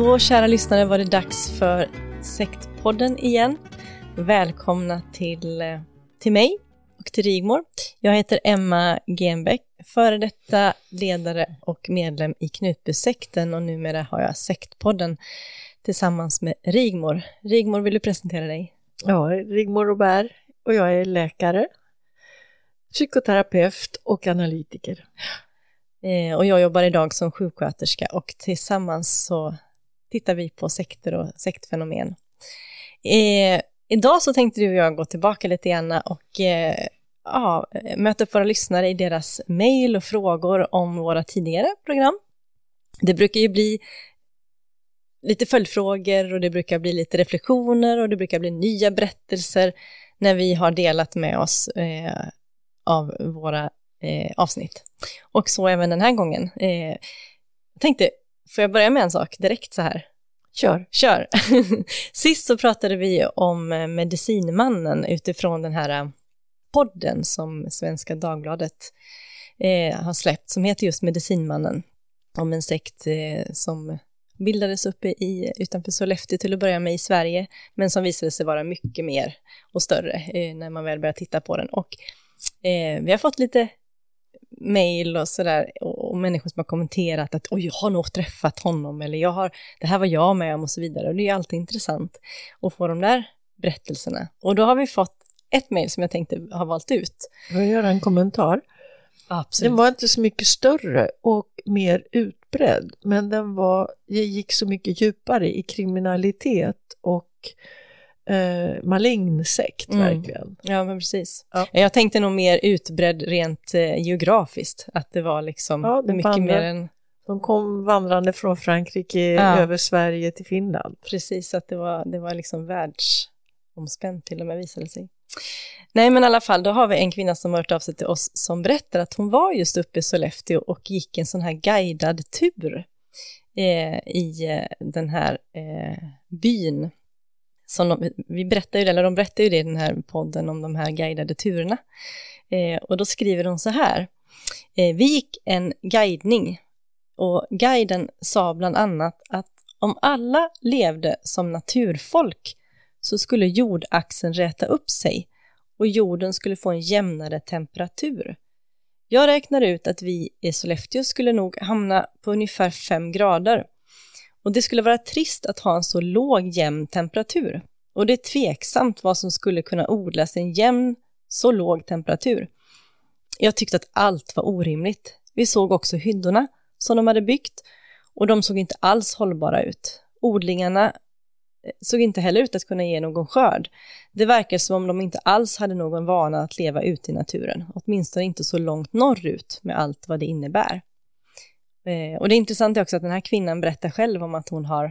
Då, kära lyssnare, var det dags för Sektpodden igen. Välkomna till, eh, till mig och till Rigmor. Jag heter Emma Genbeck, före detta ledare och medlem i Knutbysekten och numera har jag Sektpodden tillsammans med Rigmor. Rigmor, vill du presentera dig? Ja, Rigmor Robert och jag är läkare, psykoterapeut och analytiker. Eh, och jag jobbar idag som sjuksköterska och tillsammans så tittar vi på sekter och sektfenomen. Eh, idag så tänkte du och jag gå tillbaka lite grann och eh, ja, möta upp våra lyssnare i deras mejl och frågor om våra tidigare program. Det brukar ju bli lite följdfrågor och det brukar bli lite reflektioner och det brukar bli nya berättelser när vi har delat med oss eh, av våra eh, avsnitt. Och så även den här gången. Eh, jag tänkte, får jag börja med en sak direkt så här? Kör. Kör! Sist så pratade vi om eh, Medicinmannen utifrån den här eh, podden som Svenska Dagbladet eh, har släppt, som heter just Medicinmannen, om en sekt eh, som bildades uppe i, utanför Sollefteå till att börja med i Sverige, men som visade sig vara mycket mer och större eh, när man väl började titta på den. Och eh, vi har fått lite mejl och sådär och, och människor som har kommenterat att oj, jag har nog träffat honom eller jag har, det här var jag med om och så vidare. Och det är alltid intressant att få de där berättelserna. Och då har vi fått ett mejl som jag tänkte ha valt ut. Jag göra en kommentar? Den var inte så mycket större och mer utbredd, men den var, gick så mycket djupare i kriminalitet och eh, malign sekt, Mm. verkligen. Ja, men precis. Ja. Jag tänkte nog mer utbredd rent eh, geografiskt, att det var liksom Ja, det mycket vandrar. mer än De kom vandrande från Frankrike Ja. över Sverige till Finland. precis att det var, det var liksom världsomspänt till och med visade sig. Nej, men i alla fall, då har vi en kvinna som har hört av sig till oss som berättar att hon var just uppe i Sollefteå och gick en sån här guidad tur eh, i eh, den här eh, byn. Som de, vi berättar ju det, eller de berättar ju det i den här podden om de här guidade turerna. Eh, och då skriver de så här. Eh, vi gick en guidning och guiden sa bland annat att om alla levde som naturfolk så skulle jordaxeln räta upp sig och jorden skulle få en jämnare temperatur. Jag räknar ut att vi i Sollefteå skulle nog hamna på ungefär 5 grader. Och det skulle vara trist att ha en så låg jämn temperatur. Och det är tveksamt vad som skulle kunna odlas i en jämn, så låg temperatur. Jag tyckte att allt var orimligt. Vi såg också hyddorna som de hade byggt och de såg inte alls hållbara ut. Odlingarna eh, såg inte heller ut att kunna ge någon skörd. Det verkar som om de inte alls hade någon vana att leva ute i naturen, åtminstone inte så långt norrut med allt vad det innebär. Eh, och det intressanta är också att den här kvinnan berättar själv om att hon har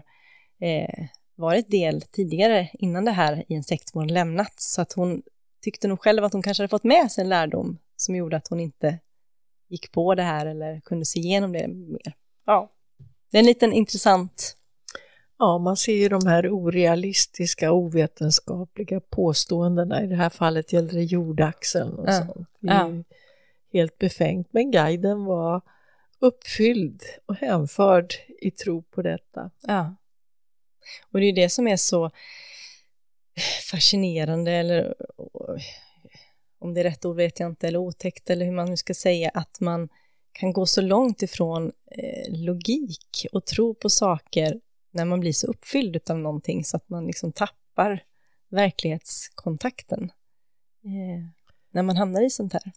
eh, varit del tidigare innan det här i en sekt hon lämnat, så att hon tyckte nog själv att hon kanske hade fått med sig en lärdom som gjorde att hon inte gick på det här eller kunde se igenom det mer. Ja, det är en liten intressant Ja, man ser ju de här orealistiska, ovetenskapliga påståendena. I det här fallet gällde det jordaxeln och ja. sånt. Ja. helt befängt. Men guiden var uppfylld och hänförd i tro på detta. Ja. Och det är det som är så fascinerande, eller om det är rätt ord vet jag inte, eller otäckt, eller hur man nu ska säga, att man kan gå så långt ifrån eh, logik och tro på saker när man blir så uppfylld av någonting så att man liksom tappar verklighetskontakten eh, när man hamnar i sånt här.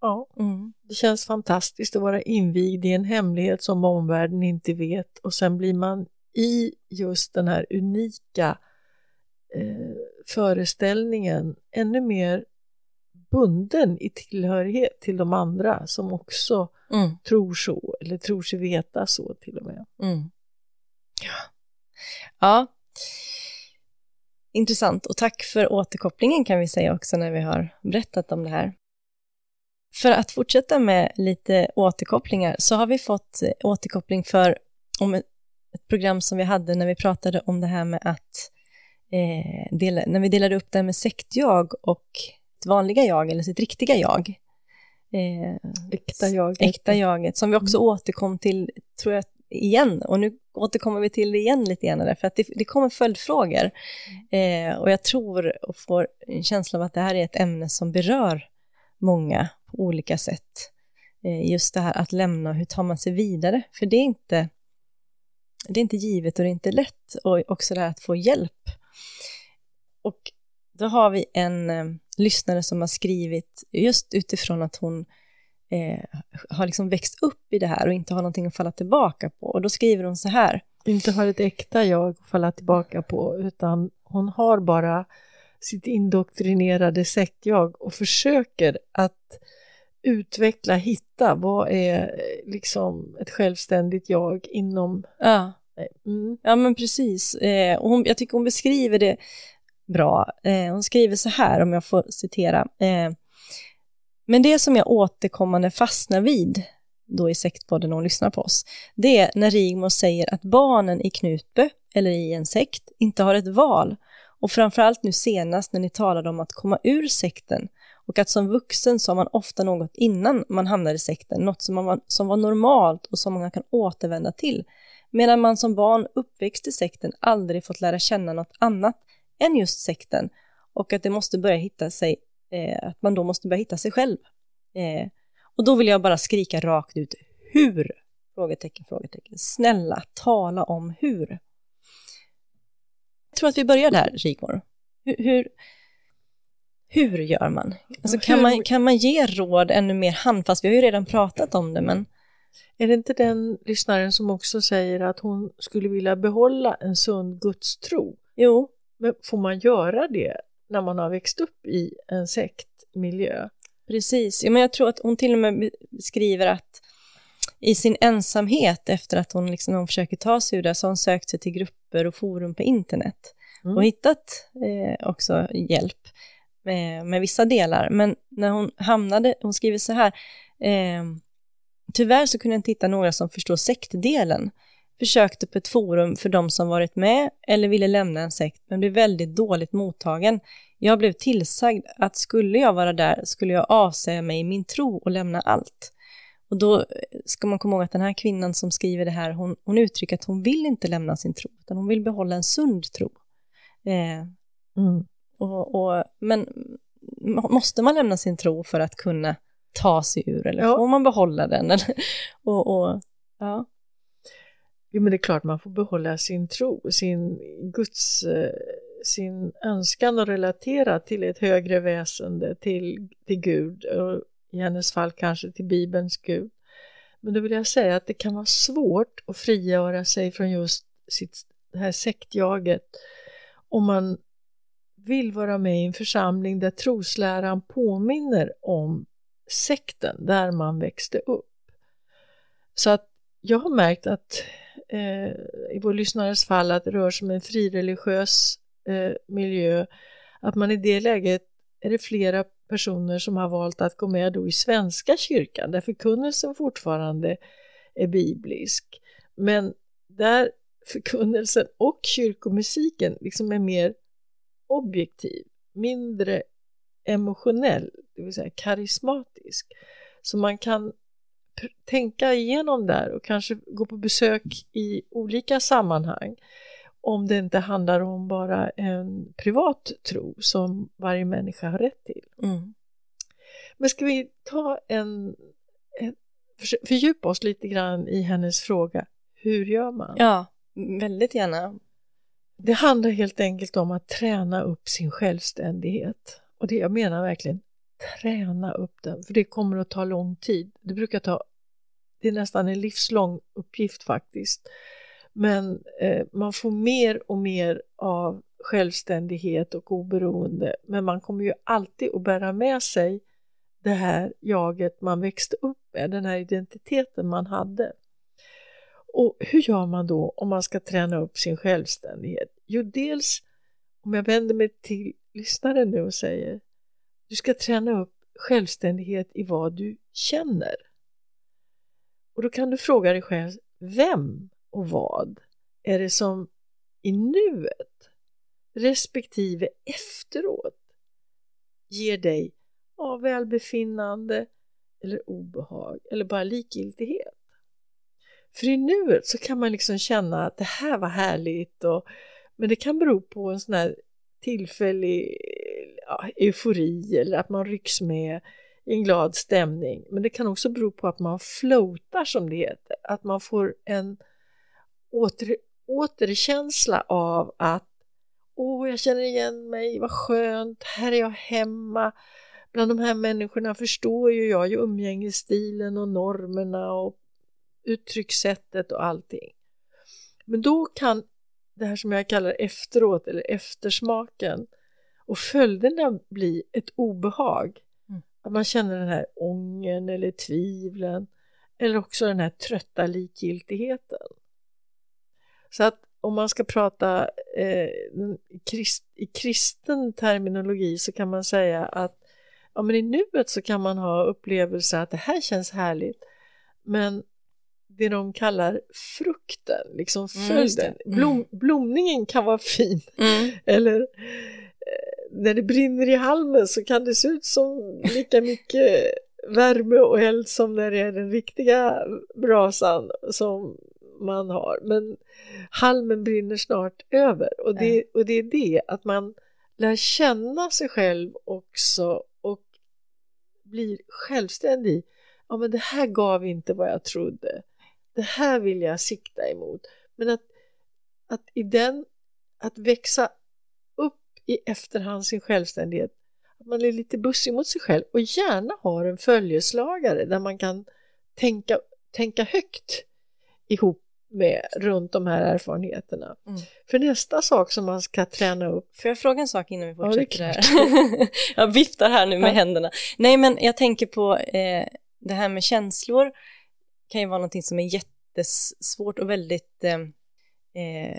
Ja, mm. det känns fantastiskt att vara invigd i en hemlighet som omvärlden inte vet och sen blir man i just den här unika eh, föreställningen ännu mer bunden i tillhörighet till de andra som också mm. tror så eller tror sig veta så till och med. Mm. Ja. ja. Intressant och tack för återkopplingen kan vi säga också när vi har berättat om det här. För att fortsätta med lite återkopplingar så har vi fått återkoppling för om ett, program som vi hade när vi pratade om det här med att eh, dela, när vi delade upp det här med sektjag och ett vanliga jag eller sitt riktiga jag. Eh, äkta jaget. Äkta jaget, som vi också mm. återkom till, tror jag, igen. Och nu återkommer vi till det igen lite grann, för att det, det kommer följdfrågor. Eh, och jag tror och får en känsla av att det här är ett ämne som berör många på olika sätt. Eh, just det här att lämna, hur tar man sig vidare? För det är inte, det är inte givet och det är inte lätt. Och också det här att få hjälp. Och då har vi en eh, lyssnare som har skrivit just utifrån att hon eh, har liksom växt upp i det här och inte har någonting att falla tillbaka på. Och då skriver hon så här. Inte har ett äkta jag att falla tillbaka på, utan hon har bara sitt indoktrinerade sektjag och försöker att utveckla, hitta vad är liksom ett självständigt jag inom... Ja, mm. ja men precis. Eh, och hon, jag tycker hon beskriver det bra. Eh, hon skriver så här, om jag får citera. Eh, men det som jag återkommande fastnar vid, då i sektpodden och lyssnar på oss, det är när Rigmor säger att barnen i Knutby, eller i en sekt, inte har ett val. Och framförallt nu senast när ni talade om att komma ur sekten och att som vuxen sa man ofta något innan man hamnade i sekten, något som, man, som var normalt och som många kan återvända till, medan man som barn uppväxt i sekten aldrig fått lära känna något annat än just sekten och att det måste börja hitta sig eh, att man då måste börja hitta sig själv. Eh, och då vill jag bara skrika rakt ut, hur? Frågetecken, frågetecken. Snälla, tala om hur. Jag tror att vi börjar där, Rigmor. Hur, hur, hur gör man? Alltså, kan, man kan man ge råd ännu mer handfast? Vi har ju redan pratat om det, men... Är det inte den lyssnaren som också säger att hon skulle vilja behålla en sund gudstro? Jo. Men får man göra det när man har växt upp i en sektmiljö. Precis, ja, men jag tror att hon till och med skriver att i sin ensamhet efter att hon, liksom, hon försöker ta sig ur det, så har hon sökt sig till grupper och forum på internet mm. och hittat eh, också hjälp med, med, vissa delar. Men när hon hamnade, hon skriver så här, eh, tyvärr så kunde jag inte hitta några som förstår sektdelen försökte på ett forum för de som varit med eller ville lämna en sekt men blev väldigt dåligt mottagen. Jag blev tillsagd att skulle jag vara där skulle jag avsäga mig min tro och lämna allt. Och då eh, ska man komma ihåg att den här kvinnan som skriver det här, hon, hon uttrycker att hon vill inte lämna sin tro, utan hon vill behålla en sund tro. Eh, mm och, och, men måste man lämna sin tro för att kunna ta sig ur, eller ja. får man behålla den? och, och, ja. Jo, men det är klart man får behålla sin tro, sin Guds, eh, sin önskan att relatera till ett högre väsende, till, till Gud och i hennes fall kanske till Bibelns Gud. Men då vill jag säga att det kan vara svårt att frigöra sig från just sitt, det här sektjaget om man vill vara med i en församling där trosläran påminner om sekten där man växte upp. Så att jag har märkt att eh, i vår lyssnares fall att det rör sig om en frireligiös eh, miljö, att man i det läget är det flera personer som har valt att gå med då i Svenska kyrkan där förkunnelsen fortfarande är biblisk. Men där förkunnelsen och kyrkomusiken liksom är mer objektiv, mindre emotionell, det vill säga karismatisk. Så man kan tänka igenom där och kanske gå på besök i olika sammanhang om det inte handlar om bara en privat tro som varje människa har rätt till. Mm. Men ska vi ta en, en fördjupa oss lite grann i hennes fråga, hur gör man? Ja, väldigt gärna. Det handlar helt enkelt om att träna upp sin självständighet. Och det jag menar verkligen, träna upp den, för det kommer att ta lång tid. Det brukar ta, det är nästan en livslång uppgift faktiskt. Men eh, man får mer och mer av självständighet och oberoende, men man kommer ju alltid att bära med sig det här jaget man växte upp med, den här identiteten man hade. Och hur gör man då om man ska träna upp sin självständighet? Jo, dels om jag vänder mig till lyssnaren nu och säger du ska träna upp självständighet i vad du känner. Och då kan du fråga dig själv, vem och vad är det som i nuet respektive efteråt ger dig ja, välbefinnande eller obehag eller bara likgiltighet. För i nuet så kan man liksom känna att det här var härligt och, men det kan bero på en sån här tillfällig ja, eufori eller att man rycks med i en glad stämning. Men det kan också bero på att man floatar som det heter, att man får en åter, återkänsla av att åh, jag känner igen mig, vad skönt, här är jag hemma. Bland de här människorna förstår ju jag ju umgängesstilen och normerna och uttryckssättet och allting. Men då kan det här som jag kallar efteråt eller eftersmaken och följderna bli ett obehag. Mm. Att man känner den här ången eller tvivlen eller också den här trötta likgiltigheten. Så att om man ska prata eh, krist, i kristen terminologi så kan man säga att ja, men i nuet så kan man ha upplevelse att det här känns härligt men det de kallar frukten, liksom följden. Mm, Blom, blomningen kan vara fin mm. eller eh, när det brinner i halmen så kan det se ut som lika mycket värme och eld som när det är den riktiga brasan som man har. Men halmen brinner snart över och det, och det är det att man lär känna sig själv också och blir självständig. Ja, men det här gav inte vad jag trodde det här vill jag sikta emot. Men att, att i den, att växa upp i efterhand sin självständighet, att man är lite bussig mot sig själv och gärna har en följeslagare där man kan tänka, tänka högt ihop med runt de här erfarenheterna. Mm. För nästa sak som man ska träna upp. Får jag fråga en sak innan vi fortsätter? Ja, jag viftar här nu med ja. händerna. Nej, men jag tänker på eh, det här med känslor kan ju vara någonting som är jättesvårt och väldigt, eh, eh,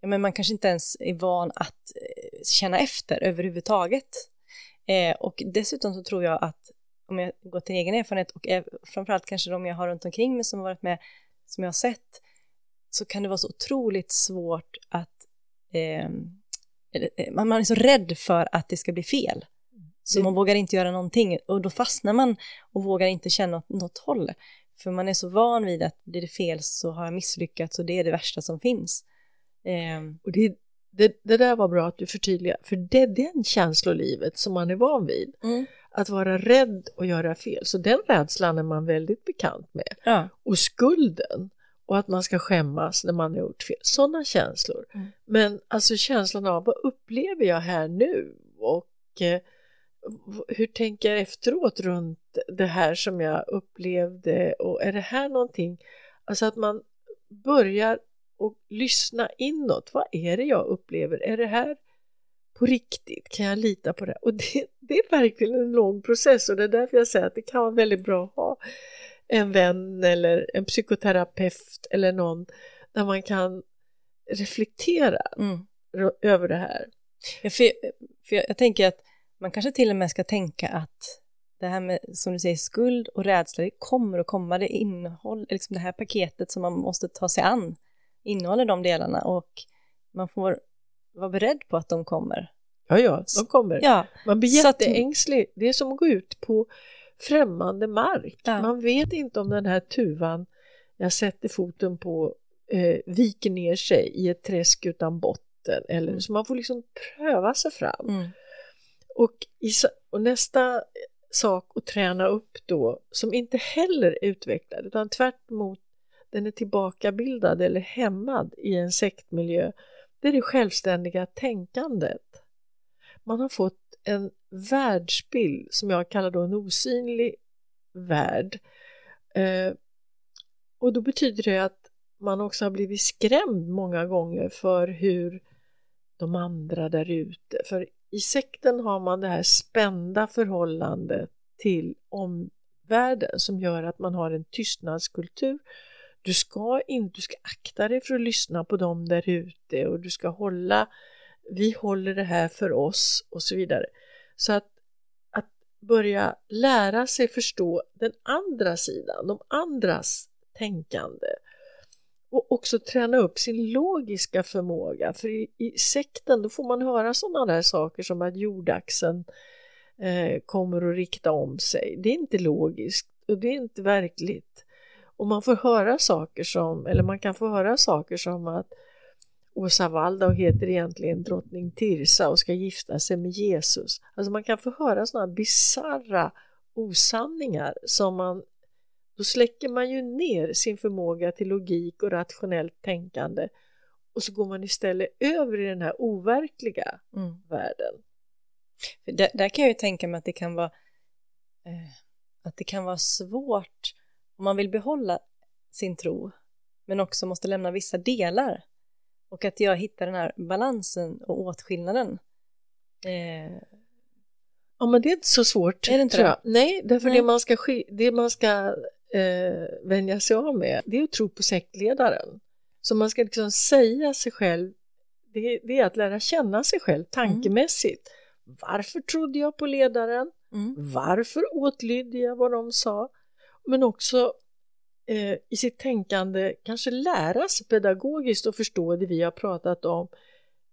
ja, men man kanske inte ens är van att eh, känna efter överhuvudtaget. Eh, och dessutom så tror jag att om jag går till egen erfarenhet och framförallt kanske de jag har runt omkring mig som har varit med, som jag har sett, så kan det vara så otroligt svårt att eh, eh man är så rädd för att det ska bli fel. Så man vågar inte göra någonting och då fastnar man och vågar inte känna åt något håll. För man är så van vid att blir det fel så har jag misslyckats och det är det värsta som finns. Eh. Och det, det, det, där var bra att du förtydligade, för det är den känslolivet som man är van vid. Mm. Att vara rädd och göra fel, så den rädslan är man väldigt bekant med. Ja. Och skulden och att man ska skämmas när man har gjort fel, sådana känslor. Mm. Men alltså känslan av vad upplever jag här nu och eh, hur tänker jag efteråt runt det här som jag upplevde och är det här någonting, alltså att man börjar och lyssna inåt, vad är det jag upplever, är det här på riktigt, kan jag lita på det? Och det, det är verkligen en lång process och det är därför jag säger att det kan vara väldigt bra att ha en vän eller en psykoterapeut eller någon där man kan reflektera mm. över det här. För, för jag, jag, tänker att man kanske till och med ska tänka att det här med, som du säger, skuld och rädsla, det kommer att komma, det innehåll, liksom det här paketet som man måste ta sig an, innehåller de delarna och man får vara beredd på att de kommer. Ja, ja, de kommer. Ja, man blir jätteängslig. Det är som att gå ut på främmande mark. Ja. Man vet inte om den här tuvan jag sätter foten på eh, viker ner sig i ett träsk utan botten. Eller, mm. Så man får liksom pröva sig fram. Mm. Och, i, och nästa sak att träna upp då, som inte heller är utvecklad utan tvärt den är tillbakabildad eller hämmad i en sektmiljö, det är det självständiga tänkandet. Man har fått en världsbild som jag kallar då en osynlig värld. Eh, och då betyder det att man också har blivit skrämd många gånger för hur de andra där ute, för i sekten har man det här spända förhållandet till omvärlden som gör att man har en tystnadskultur. Du ska in, du ska akta dig för att lyssna på dem där ute och du ska hålla, vi håller det här för oss och så vidare. Så att, att börja lära sig förstå den andra sidan, de andras tänkande och också träna upp sin logiska förmåga. För i, i sekten då får man höra sådana där saker som att jordaxeln eh, kommer att rikta om sig. Det är inte logiskt och det är inte verkligt. Och man får höra saker som, eller man kan få höra saker som att Åsa Waldau heter egentligen drottning Tirsa och ska gifta sig med Jesus. Alltså man kan få höra sådana bisarra osanningar som man då släcker man ju ner sin förmåga till logik och rationellt tänkande och så går man istället över i den här overkliga mm. världen. För där, där, kan jag ju tänka mig att det kan vara eh, att det kan vara svårt om man vill behålla sin tro men också måste lämna vissa delar och att jag hittar den här balansen och åtskillnaden. Eh, ja men det är inte så svårt. Är det inte det? Nej, därför Nej. det man ska, det man ska eh, vänja sig av med, det är att tro på sektledaren. Så man ska liksom säga sig själv, det, det är att lära känna sig själv tankemässigt. Mm. Varför trodde jag på ledaren? Mm. Varför åtlydde jag vad de sa? Men också eh, i sitt tänkande kanske lära sig pedagogiskt och förstå det vi har pratat om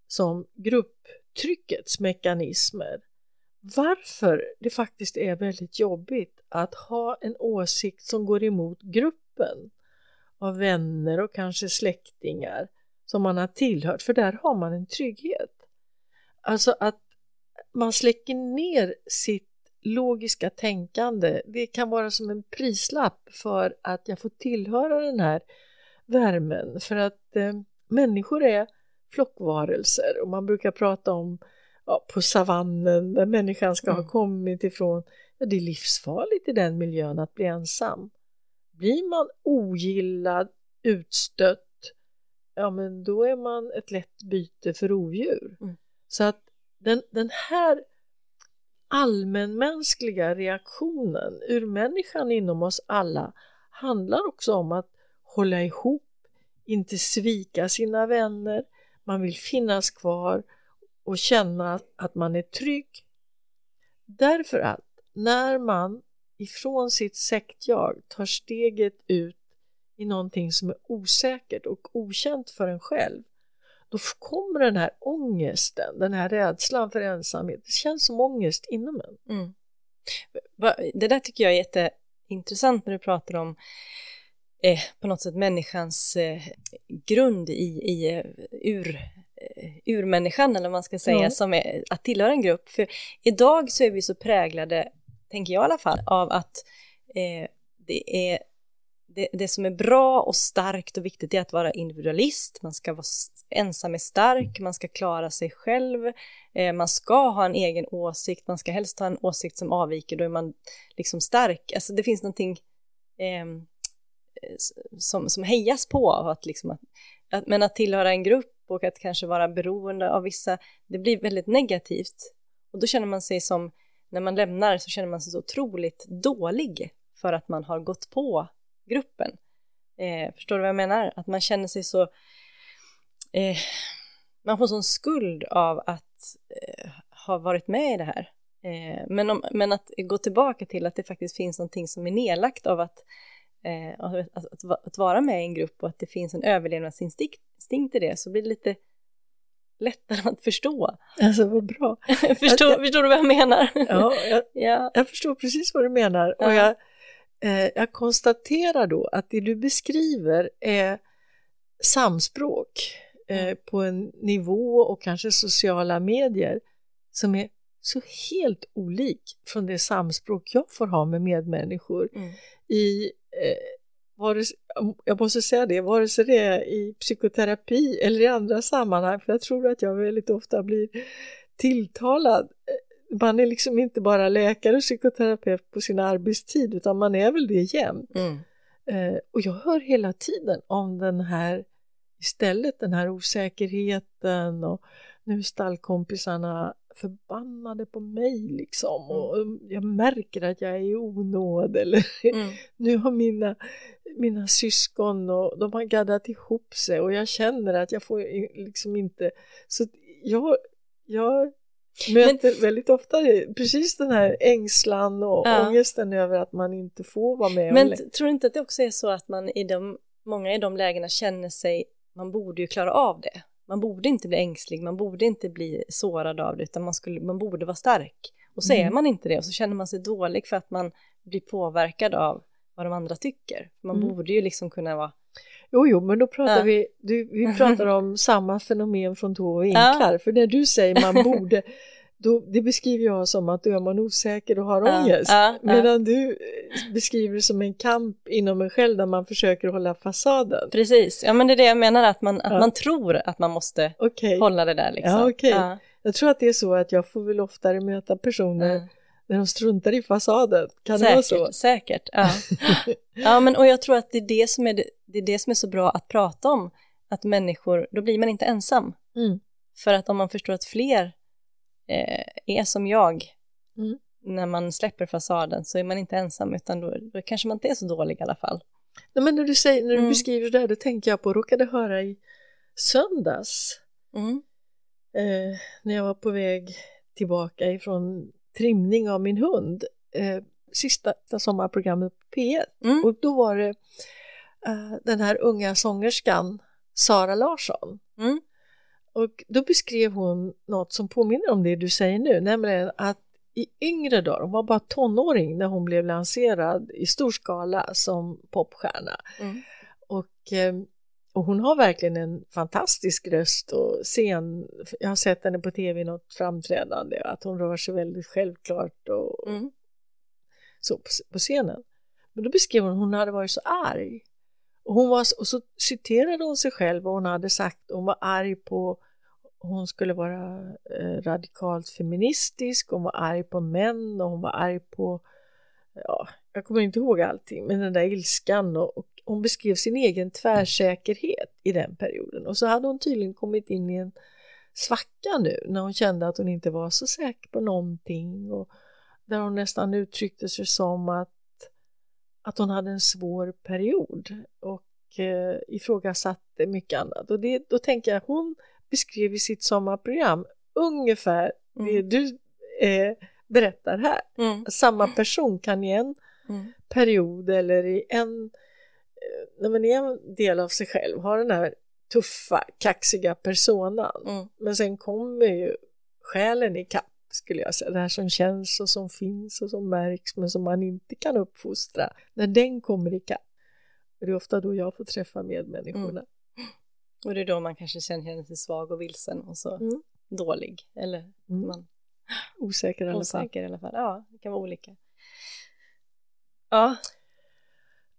som grupptryckets mekanismer varför det faktiskt är väldigt jobbigt att ha en åsikt som går emot gruppen av vänner och kanske släktingar som man har tillhört, för där har man en trygghet. Alltså att man släcker ner sitt logiska tänkande, det kan vara som en prislapp för att jag får tillhöra den här värmen, för att eh, människor är flockvarelser och man brukar prata om ja, på savannen där människan ska mm. ha kommit ifrån. Ja, det är livsfarligt i den miljön att bli ensam. Blir man ogillad, utstött, ja men då är man ett lätt byte för rovdjur. Mm. Så att den, den här allmänmänskliga reaktionen ur människan inom oss alla handlar också om att hålla ihop, inte svika sina vänner, man vill finnas kvar och känna att man är trygg. Därför att när man ifrån sitt sektjag tar steget ut i någonting som är osäkert och okänt för en själv då kommer den här ångesten, den här rädslan för ensamhet. Det känns som ångest inom en. Mm. Det där tycker jag är jätteintressant när du pratar om eh, på något sätt människans eh, grund i, i eh, ur urmänniskan, eller vad man ska säga, mm. som är att tillhöra en grupp. För idag så är vi så präglade, tänker jag i alla fall, av att eh, det är det, det, som är bra och starkt och viktigt är att vara individualist, man ska vara ensam är stark, man ska klara sig själv, eh, man ska ha en egen åsikt, man ska helst ha en åsikt som avviker, då är man liksom stark. Alltså det finns någonting eh, som, som hejas på, att liksom att, att, men att tillhöra en grupp och att kanske vara beroende av vissa, det blir väldigt negativt. Och då känner man sig som, när man lämnar så känner man sig så otroligt dålig för att man har gått på gruppen. Eh, förstår du vad jag menar? Att man känner sig så... Eh, man får sån skuld av att eh, ha varit med i det här. Eh, men, om, men att gå tillbaka till att det faktiskt finns någonting som är nedlagt av att, eh, att, att, att, vara med i en grupp och att det finns en överlevnadsinstinkt i det så blir det lite lättare att förstå. Alltså vad bra. förstår, jag, förstår du vad jag menar? ja, jag, ja, jag förstår precis vad du menar. Ja. Och jag, eh, jag konstaterar då att det du beskriver är samspråk eh, mm. på en nivå och kanske sociala medier som är så helt olik från det samspråk jag får ha med medmänniskor mm. i vare, jag måste säga det, vare sig det är i psykoterapi eller i andra sammanhang, för jag tror att jag väldigt ofta blir tilltalad. Man är liksom inte bara läkare och psykoterapeut på sin arbetstid, utan man är väl det jämt. Mm. Eh, och jag hör hela tiden om den här, istället den här osäkerheten och nu stallkompisarna förbannade på mig liksom mm. och jag märker att jag är i onåd eller mm. nu har mina, mina syskon och de har gaddat ihop sig och jag känner att jag får liksom inte så jag, jag möter Men, väldigt ofta precis den här ängslan och ja. ångesten över att man inte får vara med. Men tror du inte att det också är så att man i de, många i de lägena känner sig, man borde ju klara av det man borde inte bli ängslig, man borde inte bli sårad av det, utan man, skulle, man borde vara stark. Och så mm. är man inte det, och så känner man sig dålig för att man blir påverkad av vad de andra tycker. Man mm. borde ju liksom kunna vara Jo, jo, men då pratar ja. vi, du, vi pratar om samma fenomen från två vinklar. Ja. För när du säger man borde, då, det beskriver jag som att då är man osäker och har ja, ångest. Ja, medan ja. du eh, beskriver det som en kamp inom en själv där man försöker hålla fasaden. Precis, ja men det är det jag menar, att man, att man tror att man måste okay. hålla det där. Liksom. Ja, okay. Jag tror att det är så att jag får väl oftare möta personer när de struntar i fasaden. Kan säkert, det vara så? Säkert, ja. ja men och jag tror att det är det, som är det, det är det som är så bra att prata om, att människor, då blir man inte ensam. Mm. För att om man förstår att fler eh, är som jag, mm. när man släpper fasaden så är man inte ensam utan då, då kanske man inte är så dålig i alla fall. Nej, men när du, säger, när du mm. beskriver det här, då tänker jag på, råkade höra i söndags mm. eh, när jag var på väg tillbaka ifrån trimning av min hund, eh, sista sommarprogrammet på P1 mm. och då var det eh, den här unga sångerskan Sara Larsson mm. Och då beskrev hon något som påminner om det du säger nu, nämligen att i yngre dagar, hon var bara tonåring när hon blev lanserad i stor skala som popstjärna. Mm. Och, eh, och hon har verkligen en fantastisk röst och scen, jag har sett henne på tv i något framträdande, att hon rör sig väldigt självklart och mm. så på, på scenen. Men då beskrev hon att hon hade varit så arg och, hon var, och så citerade hon sig själv vad hon hade sagt. Hon var arg på, hon skulle vara eh, radikalt feministisk, hon var arg på män och hon var arg på, ja, jag kommer inte ihåg allting, men den där ilskan och, och hon beskrev sin egen tvärsäkerhet i den perioden. Och så hade hon tydligen kommit in i en svacka nu när hon kände att hon inte var så säker på någonting och där hon nästan uttryckte sig som att att hon hade en svår period och eh, ifrågasatte mycket annat. Och det, då tänker jag hon beskrev i sitt sommarprogram ungefär mm. det du eh, berättar här. Mm. Samma person kan i en mm. period eller i en, eh, när man är en del av sig själv ha den här tuffa, kaxiga personan. Mm. Men sen kommer ju själen i kapp skulle jag säga. Det här som känns och som finns och som märks men som man inte kan uppfostra. När den kommer ikapp. Det är ofta då jag får träffa medmänniskorna. Mm. Och det är då man kanske känner sig svag och vilsen och så mm. dålig. Eller mm. man... Osäker i alla fall. Osäker i alla fall. Ja, det kan vara olika. Ja.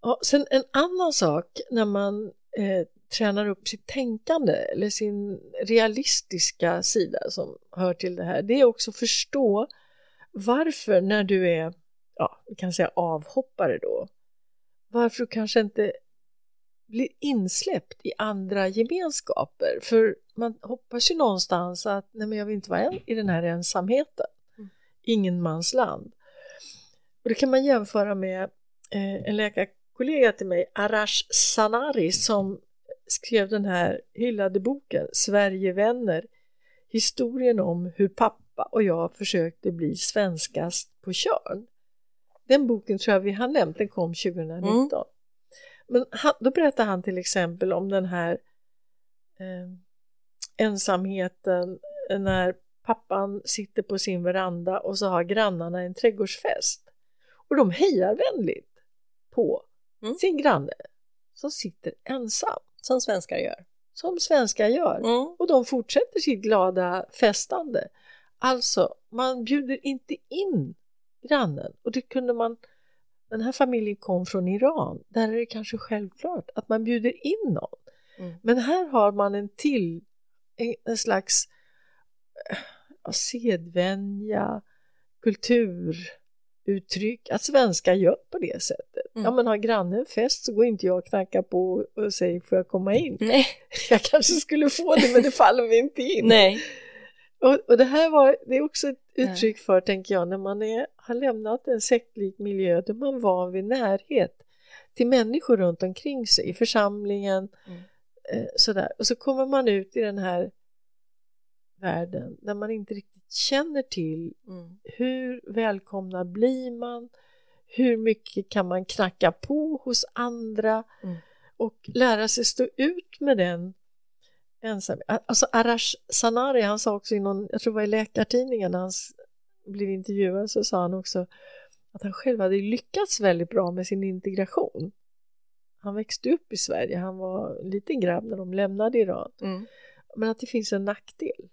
ja. Sen en annan sak när man eh, tränar upp sitt tänkande eller sin realistiska sida som hör till det här, det är också att förstå varför när du är, ja, vi kan säga avhoppare då, varför du kanske inte blir insläppt i andra gemenskaper. För man hoppas ju någonstans att nej men jag vill inte vara en, i den här ensamheten. Mm. Ingen mans land. Och det kan man jämföra med eh, en läkarkollega till mig, Arash Sanari, som skrev den här hyllade boken Sverigevänner, historien om hur pappa och jag försökte bli svenskast på Körn. Den boken tror jag vi har nämnt, den kom 2019. Mm. Men han, då berättar han till exempel om den här eh, ensamheten när pappan sitter på sin veranda och så har grannarna en trädgårdsfest. Och de hejar vänligt på mm. sin granne som sitter ensam. Som svenskar gör. Som svenskar gör. Mm. Och de fortsätter sitt glada festande. Alltså, man bjuder inte in grannen och det kunde man den här familjen kom från Iran, där är det kanske självklart att man bjuder in någon. Mm. Men här har man en till, en, en slags ja, sedvänja, kulturuttryck, att svenskar gör på det sättet. Mm. Ja men har grannen fest så går inte jag och knackar på och säger får jag komma in? Nej. Jag kanske skulle få det men det faller mig inte in. Nej. Och, och det här var, det är också ett uttryck för, tänker jag, när man är, har lämnat en sektlik miljö då man var vid närhet till människor runt omkring sig, i församlingen, mm. eh, sådär. Och så kommer man ut i den här världen där man inte riktigt känner till mm. hur välkomna blir man, hur mycket kan man knacka på hos andra mm. och lära sig stå ut med den ensam. Alltså Arash Sanari, han sa också i någon, jag tror det var i Läkartidningen, när han blev intervjuad så sa han också att han själv hade lyckats väldigt bra med sin integration. Han växte upp i Sverige, han var en liten grabb när de lämnade Iran. Mm. Men att det finns en nackdel.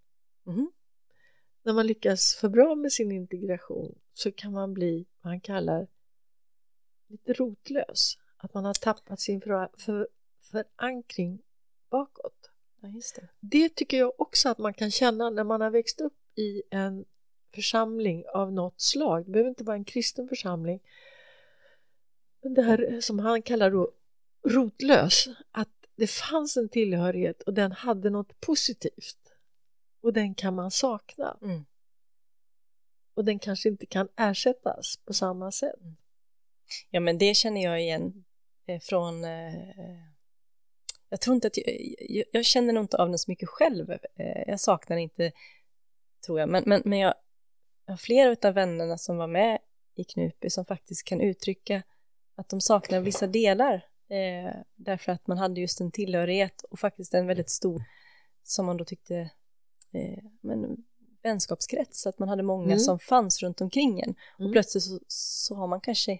Mm. När man lyckas för bra med sin integration så kan man bli vad han kallar lite rotlös. Att man har tappat sin för, för, förankring bakåt. Ja, det. det tycker jag också att man kan känna när man har växt upp i en församling av något slag. Det behöver inte vara en kristen församling. Men det här som han kallar då rotlös, att det fanns en tillhörighet och den hade något positivt. Och den kan man sakna. Mm. Och den kanske inte kan ersättas på samma sätt. Ja, men det känner jag igen eh, från eh, jag tror inte att jag, jag, känner nog inte av den så mycket själv. Eh, jag saknar inte, tror jag, men, men, men jag, jag har flera av vännerna som var med i Knutby som faktiskt kan uttrycka att de saknar vissa delar eh, därför att man hade just en tillhörighet och faktiskt en väldigt stor, som man då tyckte, eh, men vänskapskrets, att man hade många mm. som fanns runt omkring en och mm. plötsligt så, så, har man kanske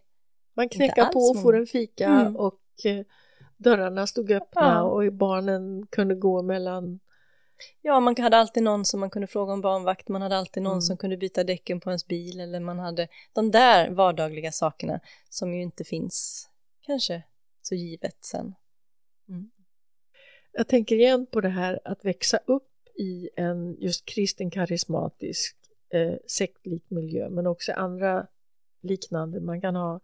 Man knäcker på och får en fika mm. och eh, dörrarna stod öppna ja. och barnen kunde gå mellan Ja, man hade alltid någon som man kunde fråga om barnvakt, man hade alltid någon mm. som kunde byta däcken på ens bil eller man hade de där vardagliga sakerna som ju inte finns kanske så givet sen. Mm. Jag tänker igen på det här att växa upp i en just kristen karismatisk eh, sektlik miljö men också andra liknande. Man kan ha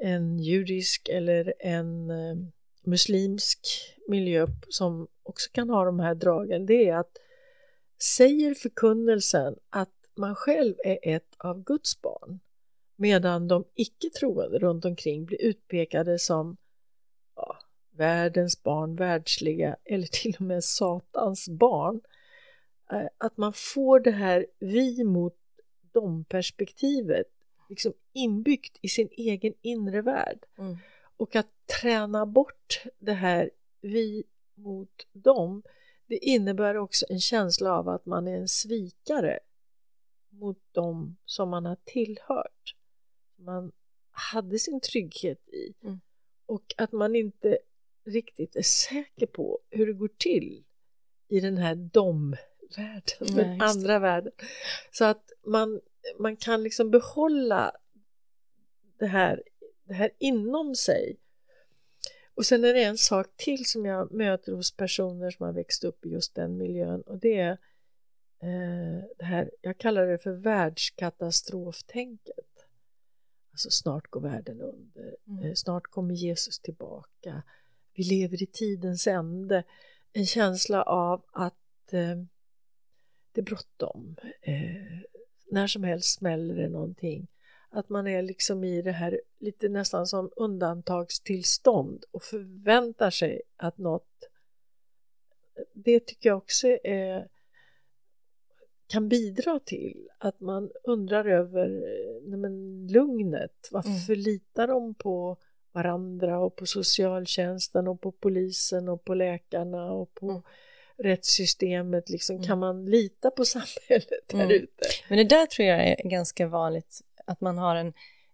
en judisk eller en eh, muslimsk miljö som också kan ha de här dragen, det är att säger förkunnelsen att man själv är ett av Guds barn medan de icke-troende runt omkring blir utpekade som ja, världens barn, världsliga eller till och med Satans barn. Eh, att man får det här vi mot dem-perspektivet liksom inbyggt i sin egen inre värld. Mm. Och att träna bort det här vi mot dem, det innebär också en känsla av att man är en svikare mot dem som man har tillhört. Man hade sin trygghet i. Mm. Och att man inte riktigt är säker på hur det går till i den här dom-världen, den andra världen. Så att man, man kan liksom behålla det här, det här inom sig. Och sen är det en sak till som jag möter hos personer som har växt upp i just den miljön och det är eh, det här, jag kallar det för världskatastroftänket. Alltså snart går världen under, mm. eh, snart kommer Jesus tillbaka, vi lever i tidens ände. En känsla av att eh, det är bråttom, eh, när som helst smäller det någonting att man är liksom i det här lite nästan som undantagstillstånd och förväntar sig att något det tycker jag också är, kan bidra till att man undrar över nej men, lugnet. Varför mm. litar de på varandra och på socialtjänsten och på polisen och på läkarna och på mm. rättssystemet. Liksom, mm. Kan man lita på samhället här mm. ute? Men det där tror jag är ganska vanligt, att man har en,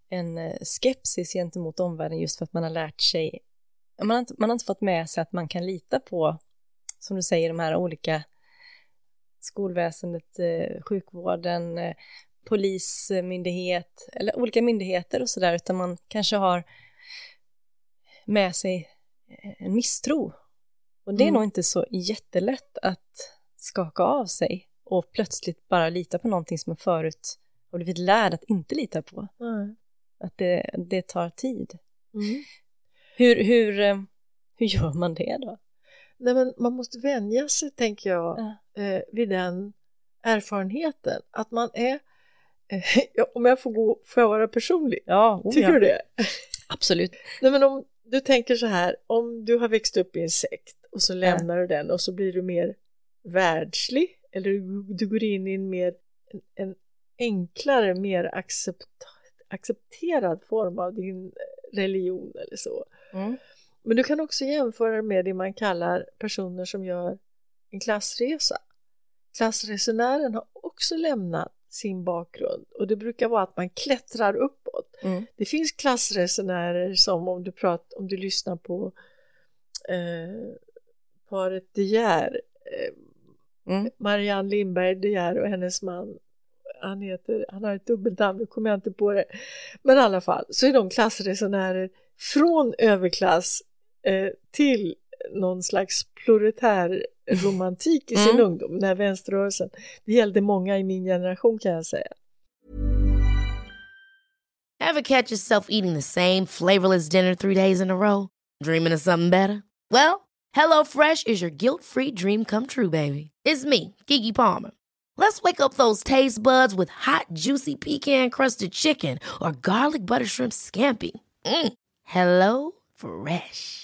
en eh, skepsis gentemot omvärlden just för att man har lärt sig man har, inte, man har inte fått med sig att man kan lita på som du säger, de här olika skolväsendet, eh, sjukvården, eh, polismyndighet eller olika myndigheter och sådär, utan man kanske har med sig en misstro. Och det är mm. nog inte så jättelätt att skaka av sig och plötsligt bara lita på någonting som man förut har blivit lärd att inte lita på. Mm. Att det, det tar tid. Mm. Hur, hur, eh, hur gör man det då? Nej, men man måste vänja sig, tänker jag, ja. eh, vid den erfarenheten. Att man är, eh, om jag får, gå, får jag vara personlig? Ja, oh, Tycker ja. du det? Absolut. Nej, men om du tänker så här, om du har växt upp i en sekt och så lämnar du den och så blir du mer världslig eller du, går in i en mer en enklare, mer accept, accepterad form av din religion eller så. Mm. Men du kan också jämföra med det man kallar personer som gör en klassresa. Klassresenären har också lämnat sin bakgrund och det brukar vara att man klättrar uppåt. Mm. Det finns klassresenärer som om du, pratar, om du lyssnar på eh, paret De Geer, eh, mm. Marianne Lindberg De Geer och hennes man han heter, han har ett dubbelnamn, nu kommer jag inte på det. Men i alla fall så är de klassresenärer från överklass Eh, till någon slags proletär romantik i sin mm. ungdom, den här vänsterrörelsen. Det gällde många i min generation kan jag säga. Have catch yourself eating the same flavorless dinner three days in a row? Dreaming of something better? Well, hello fresh is your guilt free dream come true baby. It's me, Gigi Palmer. Let's wake up those taste buds with hot juicy pecan crusted chicken or garlic butter shrimp scampi. Mm. Hello Fresh.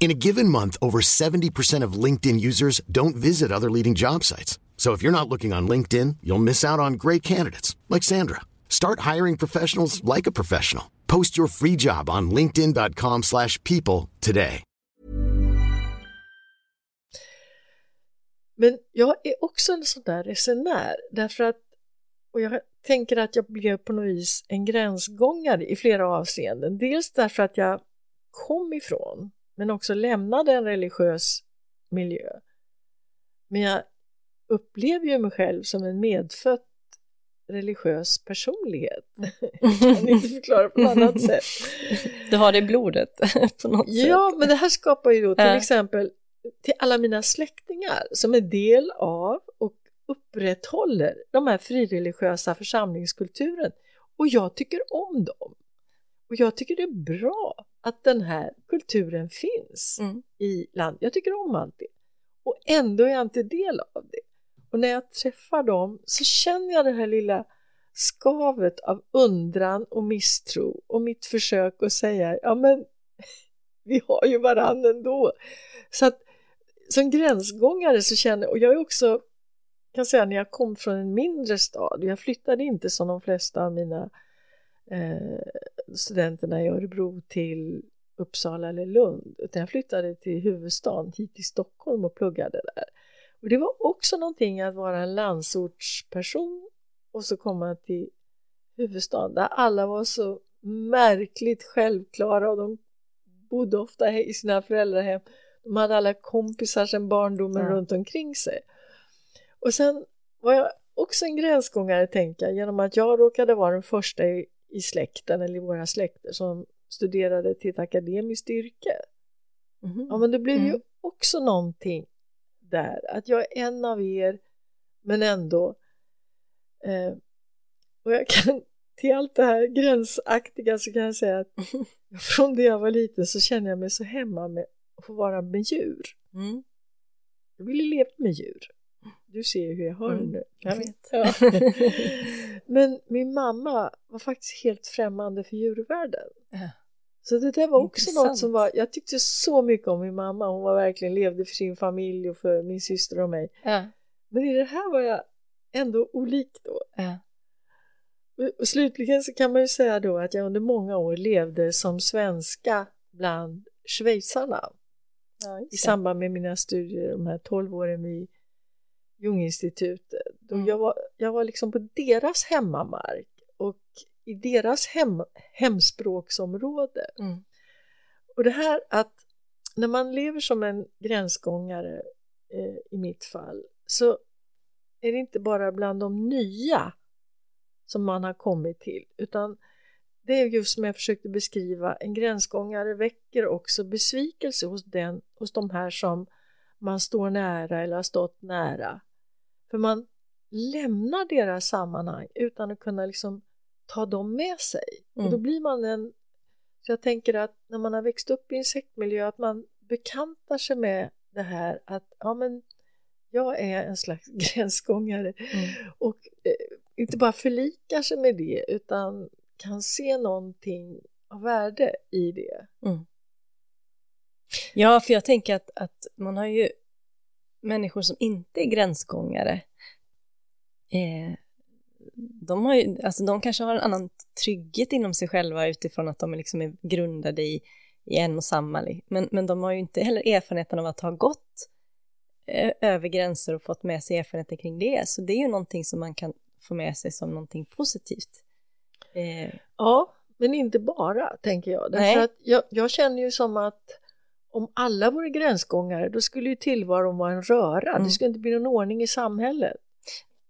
In a given month, over 70% of LinkedIn users don't visit other leading job sites. So if you're not looking on LinkedIn, you'll miss out on great candidates like Sandra. Start hiring professionals like a professional. Post your free job on linkedin.com/people today. Men jag är också en sån där resenär därför att och jag tänker att jag blev på något vis en gränsgångare i flera avseenden. Dels därför att jag kom ifrån men också lämnade en religiös miljö. Men jag upplever ju mig själv som en medfött religiös personlighet. Jag kan inte förklara på något annat sätt. Du har det i blodet på något sätt. Ja, men det här skapar ju då till exempel till alla mina släktingar som är del av och upprätthåller de här frireligiösa församlingskulturen. Och jag tycker om dem. Och jag tycker det är bra att den här kulturen finns mm. i landet. Jag tycker om allt det. Och ändå är jag inte del av det. Och när jag träffar dem så känner jag det här lilla skavet av undran och misstro och mitt försök att säga ja men vi har ju varann ändå. Så att som gränsgångare så känner och jag är också kan säga när jag kom från en mindre stad, jag flyttade inte som de flesta av mina studenterna i Örebro till Uppsala eller Lund utan jag flyttade till huvudstaden hit till Stockholm och pluggade där. Och det var också någonting att vara en landsortsperson och så komma till huvudstaden där alla var så märkligt självklara och de bodde ofta i sina föräldrahem. De hade alla kompisar sedan barndomen ja. runt omkring sig. Och sen var jag också en gränsgångare tänker jag genom att jag råkade vara den första i i släkten eller i våra släkter som studerade till ett akademiskt yrke. Mm. Ja, men det blev mm. ju också någonting där, att jag är en av er, men ändå. Eh, och jag kan, till allt det här gränsaktiga så kan jag säga att från det jag var liten så känner jag mig så hemma med att få vara med djur. Mm. Jag ville leva med djur. Du ser hur jag har mm. det nu. Jag vet. Ja. Men min mamma var faktiskt helt främmande för djurvärlden. Ja. Så det där var också Intressant. något som var, jag tyckte så mycket om min mamma, hon var verkligen levde för sin familj och för min syster och mig. Ja. Men i det här var jag ändå olik då. Ja. Och slutligen så kan man ju säga då att jag under många år levde som svenska bland schweizarna. Ja, I samband med mina studier, de här 12 åren vid Junginstitutet. Mm. Jag, var, jag var liksom på deras hemmamark och i deras hem, hemspråksområde. Mm. Och det här att när man lever som en gränsgångare eh, i mitt fall så är det inte bara bland de nya som man har kommit till utan det är just som jag försökte beskriva, en gränsgångare väcker också besvikelse hos, den, hos de här som man står nära eller har stått nära. För man lämnar deras sammanhang utan att kunna liksom ta dem med sig. Mm. Och då mm. blir man en... Så jag tänker att när man har växt upp i en sektmiljö att man bekantar sig med det här att ja men jag är en slags gränsgångare mm. och eh, inte bara förlikar sig med det utan kan se någonting av värde i det. Mm. Ja, för jag tänker att, att man har ju människor som inte är gränsgångare. Eh, de, har ju, alltså de kanske har en annan trygghet inom sig själva utifrån att de liksom är grundade i, i en och samma. Men, men de har ju inte heller erfarenheten av att ha gått eh, över gränser och fått med sig erfarenheter kring det. Så det är ju någonting som man kan få med sig som någonting positivt. Eh. Ja, men inte bara, tänker jag. Därför att jag, jag, känner ju som att om alla vore gränsgångare, då skulle ju tillvaron vara en röra. Mm. Det skulle inte bli någon ordning i samhället.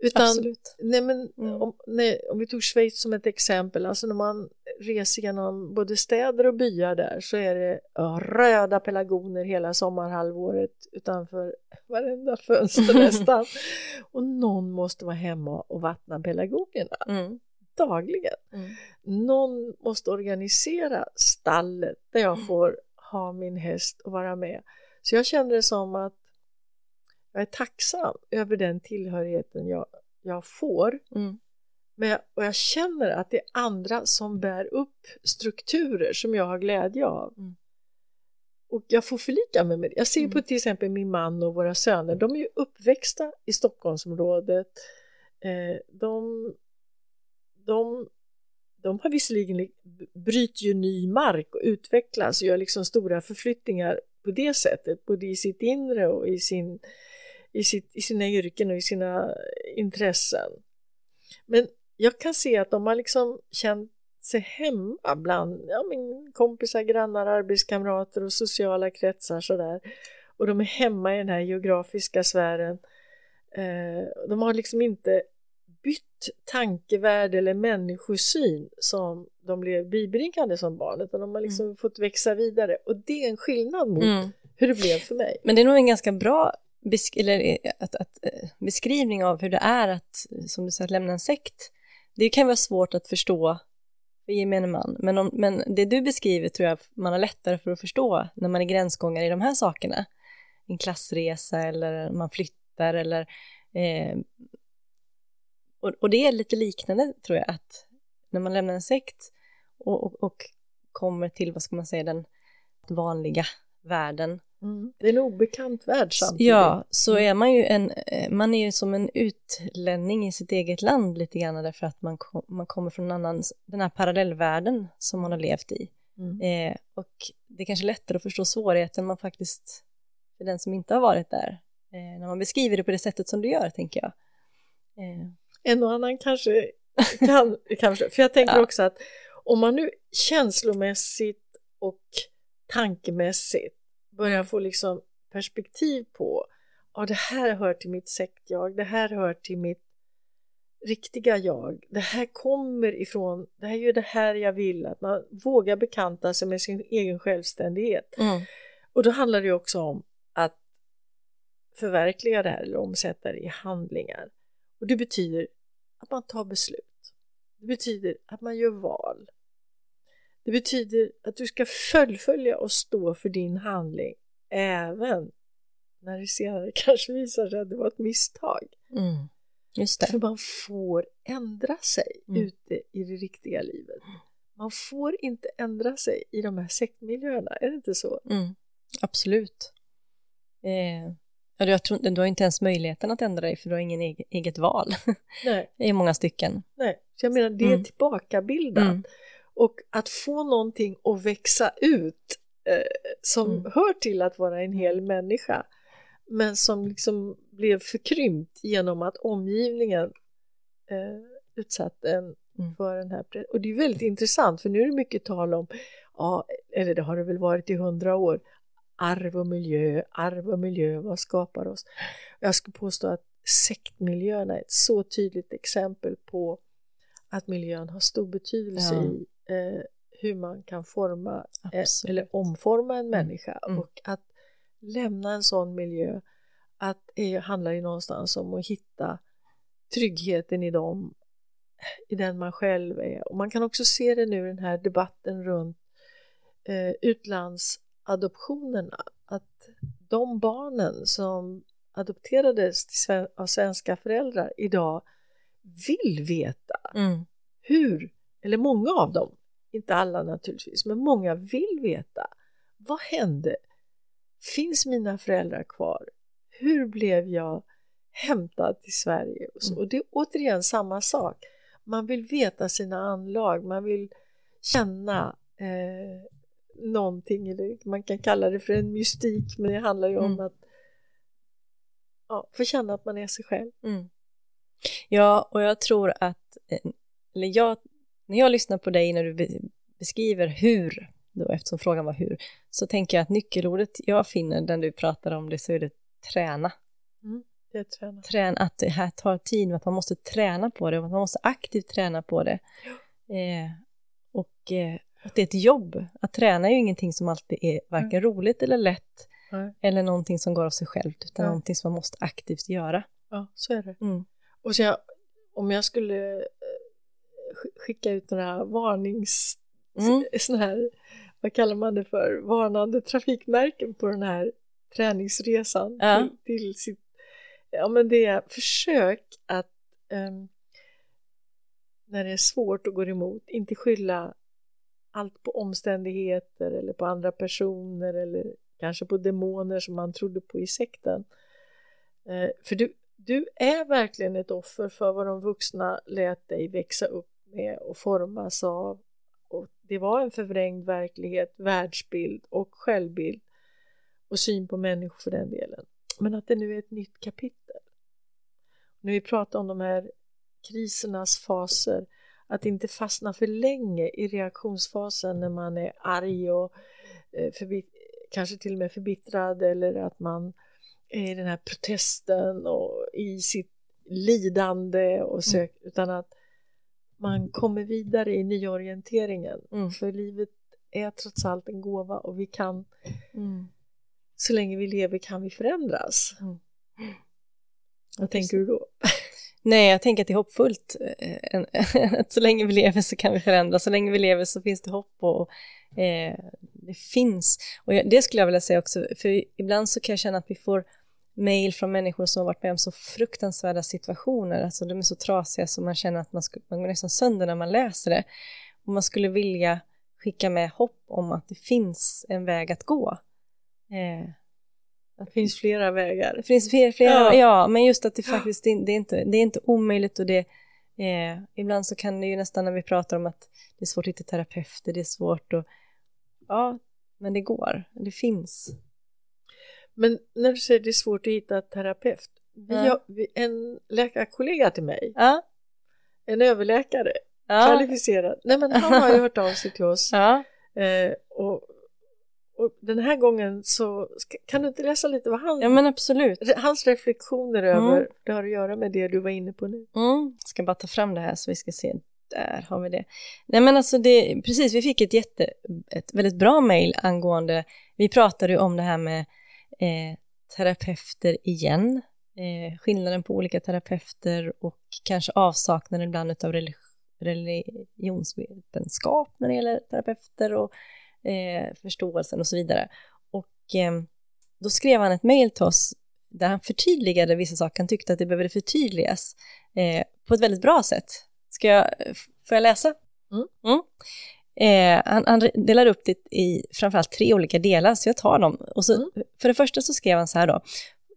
Utan, Absolut. Nej, men, mm. om, nej, om vi tog Schweiz som ett exempel, alltså när man reser genom både städer och byar där så är det röda pelargoner hela sommarhalvåret utanför varenda fönster nästan. och någon måste vara hemma och vattna pelargonerna mm. dagligen. Mm. Någon måste organisera stallet där jag får ha min häst och vara med. Så jag känner det som att jag är tacksam över den tillhörigheten jag, jag får. Mm. Men jag, och jag känner att det är andra som bär upp strukturer som jag har glädje av. Mm. Och jag får förlika mig med det. Jag ser mm. på till exempel min man och våra söner, de är ju uppväxta i Stockholmsområdet. Eh, de, de, de har visserligen bryter ju ny mark och utvecklas och gör liksom stora förflyttningar på det sättet, både i sitt inre och i sin i, sitt, i sina yrken och i sina intressen. Men jag kan se att de har liksom känt sig hemma bland ja, min kompisar, grannar, arbetskamrater och sociala kretsar sådär. Och de är hemma i den här geografiska sfären. Eh, de har liksom inte bytt tankevärld eller människosyn som de blev bibringade som barn utan de har liksom mm. fått växa vidare och det är en skillnad mot mm. hur det blev för mig. Men det är nog en ganska bra besk eller, eh, att, att, eh, beskrivning av hur det är att, som du sa, att lämna en sekt. Det kan vara svårt att förstå för gemene man, men, om, men det du beskriver tror jag man har lättare för att förstå när man är gränsgångare i de här sakerna. En klassresa eller man flyttar eller eh, och, och, det är lite liknande tror jag att när man lämnar en sekt och, och, och kommer till, vad ska man säga, den vanliga världen Mm. Det är en obekant värld samtidigt. Ja, så mm. är man ju en, eh, man är ju som en utlänning i sitt eget land lite grann därför att man, kom, man kommer från en annan, den här parallellvärlden som man har levt i. Mm. Eh, och det är kanske lättare att förstå svårigheten man faktiskt, för den som inte har varit där, eh, när man beskriver det på det sättet som du gör, tänker jag. Eh. En och annan kanske kan, kanske, för jag tänker ja. också att om man nu känslomässigt och tankemässigt börjar få liksom perspektiv på ja, det här hör till mitt sektjag, det här hör till mitt riktiga jag, det här kommer ifrån, det här är ju det här jag vill, att man vågar bekanta sig med sin egen självständighet. Mm. Och då handlar det ju också om att förverkliga det här eller omsätta det i handlingar. Och det betyder att man tar beslut. Det betyder att man gör val. Det betyder att du ska fullfölja och stå för din handling även när det senare kanske visar sig att det var ett misstag. Mm. Just det. För man får ändra sig Mm. ute i det riktiga livet. Man får inte ändra sig i de här sektmiljöerna, är det inte så? Mm. Absolut. Eh, ja, jag tror, du har inte ens möjligheten att ändra dig för du har ingen egen, eget val Nej, i många stycken. nej. Så jag menar, det är Mm. tillbakabildat. Mm. Och att få någonting att växa ut eh, som Mm. hör till att vara en hel människa men som liksom blev förkrympt genom att omgivningen eh, utsatte en Mm. för den här Och det är väldigt intressant för nu är det mycket tal om, ja, eller det har det väl varit i hundra år, arv och miljö, arv och miljö, vad skapar oss? Jag skulle påstå att sektmiljöerna är ett så tydligt exempel på att miljön har stor betydelse Ja. i eh, hur man kan forma eh, eller omforma en människa Mm. och att lämna en sån miljö att det handlar ju någonstans om att hitta tryggheten i dem i den man själv är och man kan också se det nu i den här debatten runt eh, utlandsadoptionerna att de barnen som adopterades av svenska föräldrar idag vill veta Mm. hur, eller många av dem, inte alla naturligtvis, men många vill veta vad hände? Finns mina föräldrar kvar? Hur blev jag hämtad till Sverige? Och. Mm. och det är återigen samma sak. Man vill veta sina anlag, man vill känna eh, någonting, eller man kan kalla det för en mystik, men det handlar ju om Mm. att ja, få känna att man är sig själv. Mm. Ja, och jag tror att, eh, eller jag, när jag lyssnar på dig när du be- beskriver hur, då, eftersom frågan var hur, så tänker jag att nyckelordet jag finner när du pratar om det så är det träna. Det är träna. Träna, att det här tar tid, att man måste träna på det, och att man måste aktivt träna på det. Eh, och eh, att det är ett jobb. Att träna är ju ingenting som alltid är varken roligt eller lätt, Nej. eller någonting som går av sig självt, utan Nej. någonting som man måste aktivt göra. Ja, så är det. Mm. Och så jag, om jag skulle eh, sk- skicka ut några varnings... Mm. Sån här, vad kallar man det för? Varnande trafikmärken på den här träningsresan Ja. till, till sitt... Ja, men det är försök att ehm, när det är svårt och går emot, inte skylla allt på omständigheter eller på andra personer eller kanske på demoner som man trodde på i sekten. Eh, för du, du är verkligen ett offer för vad de vuxna lät dig växa upp med och formas av. Och det var en förvrängd verklighet, världsbild och självbild och syn på människor för den delen. Men att det nu är ett nytt kapitel. När vi pratar om de här krisernas faser, att inte fastna för länge i reaktionsfasen när man är arg och eh, förbi- kanske till och med förbittrad eller att man är i den här protesten och i sitt lidande och sök, utan att man kommer vidare i nyorienteringen. Mm. För livet är trots allt en gåva och vi kan, Mm. så länge vi lever kan vi förändras. Mm. Vad tänker du då? Nej, jag tänker att det är hoppfullt. Eh, att så länge vi lever så kan vi förändra. Så länge vi lever så finns det hopp och eh, det finns. Och det skulle jag vilja säga också, för ibland så kan jag känna att vi får mejl från människor som har varit med om så fruktansvärda situationer. Alltså de är så trasiga så man känner att man, skulle, man går nästan sönder när man läser det. Och man skulle vilja skicka med hopp om att det finns en väg att gå. Eh, det finns flera vägar. det finns flera, flera Ja. ja. men just att det faktiskt det, är inte, det är inte omöjligt och det, eh, ibland så kan det ju nästan när vi pratar om att det är svårt att hitta terapeuter, det är svårt och ja, men det går, det finns. Men när du säger det är svårt att hitta terapeut. Vi Ja. har, vi, en läkarkollega till mig, Ja, en överläkare, kvalificerad. Nej men han har ju hört av sig till oss eh, och, och den här gången så kan du inte läsa lite vad han, ja, men absolut. hans reflektioner mm. över, det har att göra med det du var inne på nu. Mm. Jag ska bara ta fram det här så vi ska se, där har vi det. Nej men alltså det, precis, vi fick ett jätte, ett väldigt bra mejl angående, vi pratade ju om det här med eh, terapeuter igen, eh, skillnaden på olika terapeuter och kanske avsaknaden ibland av religionsvetenskap när det gäller terapeuter och eh, förståelsen och så vidare. Och eh, då skrev han ett mejl till oss där han förtydligade vissa saker, han tyckte att det behövde förtydligas eh, på ett väldigt bra sätt. Ska jag, får jag läsa? Mm. Mm. Eh, han, han, delar upp det i framförallt tre olika delar, så jag tar dem. Och så, mm. För det första så skrev han så här då.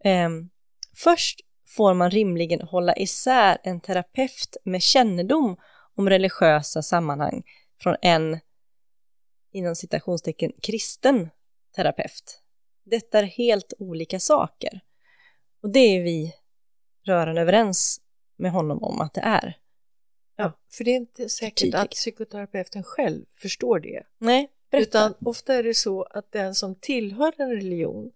Eh, först får man rimligen hålla isär en terapeut med kännedom om religiösa sammanhang från en, inom citationstecken, kristen terapeut. Detta är helt olika saker. Och det är vi rörande överens med honom om att det är. Ja, för det är inte säkert Tydligt. att psykoterapeuten själv förstår det. Nej, berätta. Utan ofta är det så att den som tillhör en religion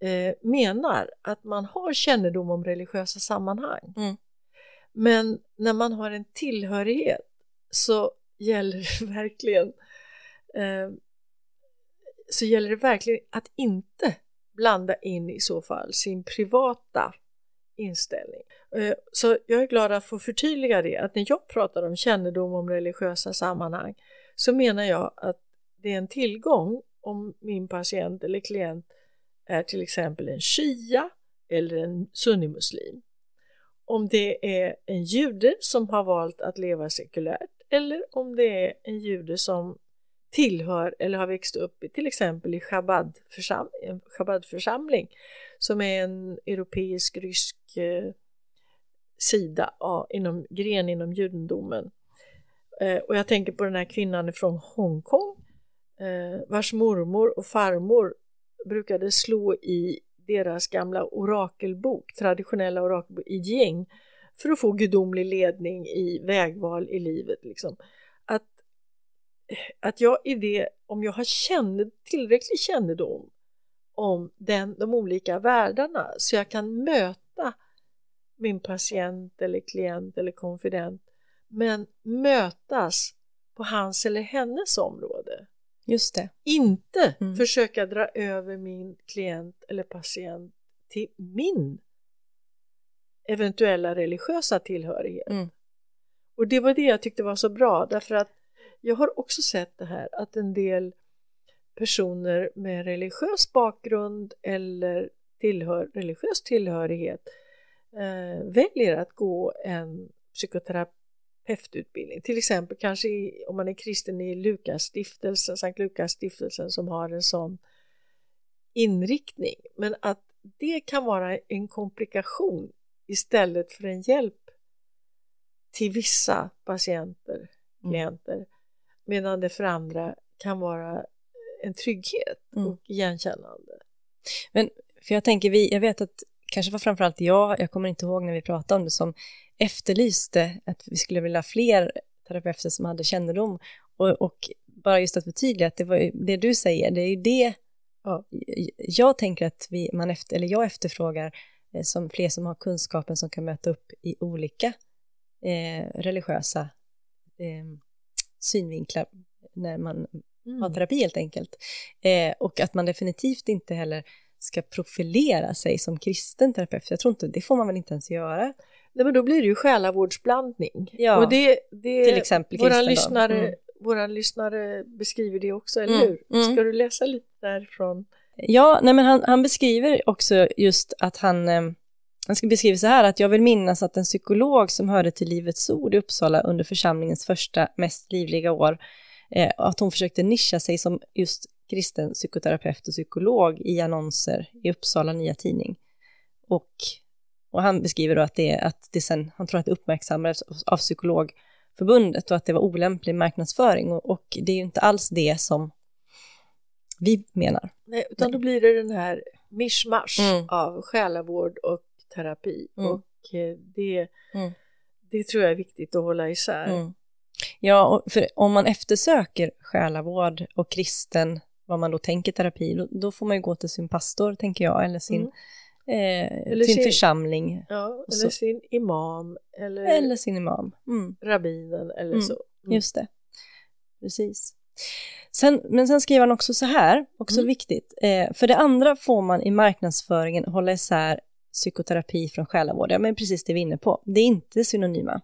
eh, menar att man har kännedom om religiösa sammanhang. Mm. Men när man har en tillhörighet så gäller det verkligen Ehm, så gäller det verkligen att inte blanda in i så fall sin privata inställning. Eh, så jag är glad att få förtydliga det, att när jag pratar om kännedom om religiösa sammanhang så menar jag att det är en tillgång om min patient eller klient är till exempel en shia eller en sunnimuslim. Om det är en jude som har valt att leva sekulärt eller om det är en jude som tillhör eller har växt upp i till exempel i Chabad-församling som är en europeisk rysk eh, sida ja, inom, gren inom judendomen. Eh, och jag tänker på den här kvinnan från Hongkong eh, vars mormor och farmor brukade slå i deras gamla orakelbok, traditionella orakelbok i gäng för att få gudomlig ledning i vägval i livet. Liksom. Att, jag i det, om jag har känned, tillräcklig kännedom om den, de olika världarna så jag kan möta min patient eller klient eller konfident men mötas på hans eller hennes område. Just det. Inte mm. försöka dra över min klient eller patient till min eventuella religiösa tillhörighet. Mm. Och det var det jag tyckte var så bra därför att jag har också sett det här att en del personer med religiös bakgrund eller tillhör, religiös tillhörighet eh, väljer att gå en psykoterapeututbildning. Till exempel kanske i, om man är kristen i Lukasstiftelsen, Sankt Lukasstiftelsen som har en sån inriktning. Men att det kan vara en komplikation istället för en hjälp till vissa patienter, mm. klienter, mm. Medan det för andra kan vara en trygghet mm. och igenkännande. Men för jag tänker, vi, jag vet att kanske var framförallt jag, jag kommer inte ihåg när vi pratade om det, som efterlyste att vi skulle vilja ha fler terapeuter som hade kännedom och, och bara just att förtydliga att det var det du säger, det är ju det ja, jag tänker att vi, man efter, eller jag efterfrågar eh, som fler som har kunskapen som kan möta upp i olika eh, religiösa eh, synvinklar när man mm. har terapi helt enkelt. Eh, och att man definitivt inte heller ska profilera sig som kristen terapeut. Jag tror inte, det får man väl inte ens göra. Nej, men då blir det ju själavårdsblandning. Ja, och det, det, till exempel våra lyssnare, mm. våra lyssnare beskriver det också, eller mm. hur? Mm. Ska du läsa lite därifrån? Ja, nej men han, han beskriver också just att han, eh, han ska beskriva så här att jag vill minnas att en psykolog som hörde till Livets Ord i Uppsala under församlingens första mest livliga år, eh, att hon försökte nischa sig som just kristen psykoterapeut och psykolog i annonser i Uppsala Nya Tidning. Och, och han beskriver då att det, att det sen, han tror att det uppmärksammades av psykologförbundet och att det var olämplig marknadsföring och, och det är ju inte alls det som vi menar. Nej, utan då blir det den här mischmasch mm. av själavård och terapi mm. och eh, det, mm. det tror jag är viktigt att hålla isär. Mm. Ja, för om man eftersöker själavård och kristen vad man då tänker terapi, då, då, får man ju gå till sin pastor, tänker jag, eller sin, mm. eh, eller sin, sin, församling. Ja, eller så. sin imam. Eller, eller sin imam. Mm. Rabbinen eller mm. så. Mm. Just det. Precis. Sen, men sen skriver han också så här, också mm. viktigt. Eh, för det andra får man i marknadsföringen hålla isär psykoterapi från själavård. Ja, men precis det vi är inne på. Det är inte synonyma.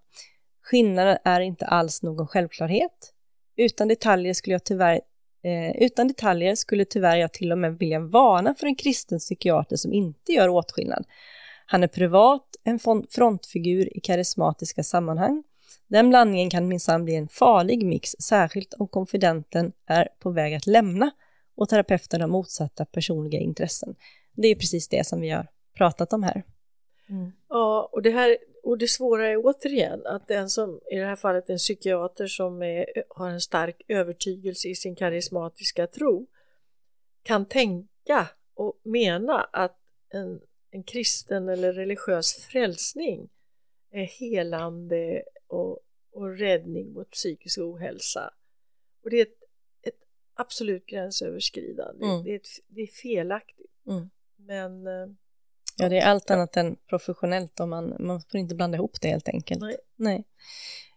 Skillnaden är inte alls någon självklarhet. Utan detaljer skulle jag tyvärr Eh, utan detaljer skulle tyvärr jag till och med vilja varna för en kristen psykiater som inte gör åtskillnad. Han är privat, en frontfigur i karismatiska sammanhang. Den blandningen kan minsann bli en farlig mix, särskilt om konfidenten är på väg att lämna och terapeuten har motsatta personliga intressen. Det är precis det som vi har pratat om här. Mm. Ja, och det här och det svåra är återigen att den som, i det här fallet en psykiater som är, har en stark övertygelse i sin karismatiska tro, kan tänka och mena att en, en kristen eller religiös frälsning är helande och, och räddning mot psykisk ohälsa. Och det är ett, ett absolut gränsöverskridande, mm. det, är ett, det är felaktigt. Mm. Men eh, Ja, det är allt annat än professionellt om man, man får inte blanda ihop det helt enkelt. Nej. Nej.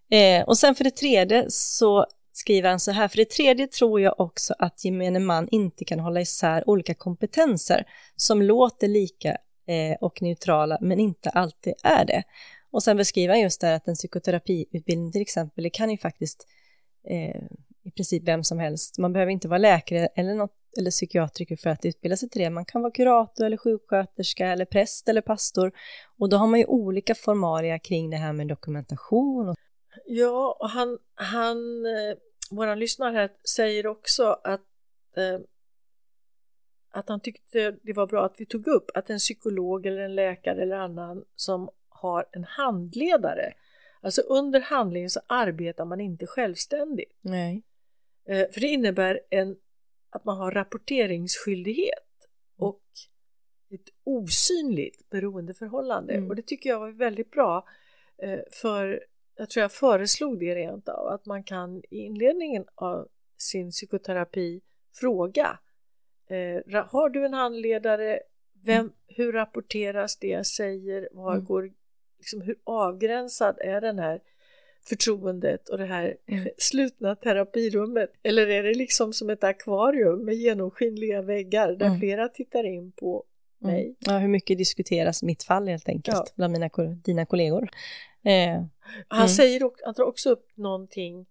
Eh, och sen för det tredje så skriver han så här, för det tredje tror jag också att gemene man inte kan hålla isär olika kompetenser som låter lika eh, och neutrala men inte alltid är det. Och sen beskriver han just det här att en psykoterapiutbildning till exempel, det kan ju faktiskt eh, i princip vem som helst. Man behöver inte vara läkare eller, något, eller psykiatriker för att utbilda sig till det. Man kan vara kurator eller sjuksköterska eller präst eller pastor. Och då har man ju olika formalia kring det här med dokumentation. Och... Ja, och han, han eh, våran lyssnare här säger också att eh, att han tyckte det var bra att vi tog upp att en psykolog eller en läkare eller annan som har en handledare Alltså under handlingen så arbetar man inte självständigt. Nej. Eh, för det innebär en, att man har rapporteringsskyldighet och ett osynligt beroendeförhållande. Mm. Och det tycker jag var väldigt bra eh, för jag tror jag föreslog det rent av att man kan i inledningen av sin psykoterapi fråga eh, Har du en handledare? Vem, mm. Hur rapporteras det jag säger? Var mm. går, liksom, hur avgränsad är den här förtroendet och det här mm. slutna terapirummet? Eller är det liksom som ett akvarium med genomskinliga väggar där mm. flera tittar in på mm. mig? Ja, hur mycket diskuteras mitt fall helt enkelt ja. bland mina, dina kollegor? Eh. Han mm. säger han tar också upp någonting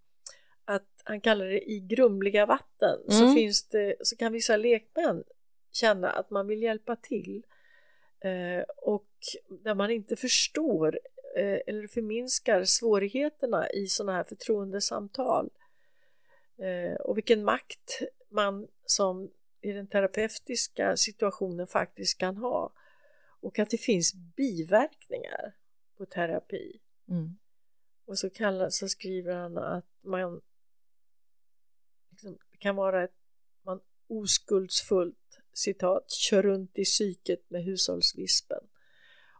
att han kallar det i grumliga vatten så mm. finns det så kan vissa lekmän känna att man vill hjälpa till eh, och där man inte förstår eller förminskar svårigheterna i sådana här förtroendesamtal eh, och vilken makt man som i den terapeutiska situationen faktiskt kan ha och att det finns biverkningar på terapi. Mm. Och så, kallar, så skriver han att man liksom, kan vara ett man oskuldsfullt citat kör runt i psyket med hushållsvispen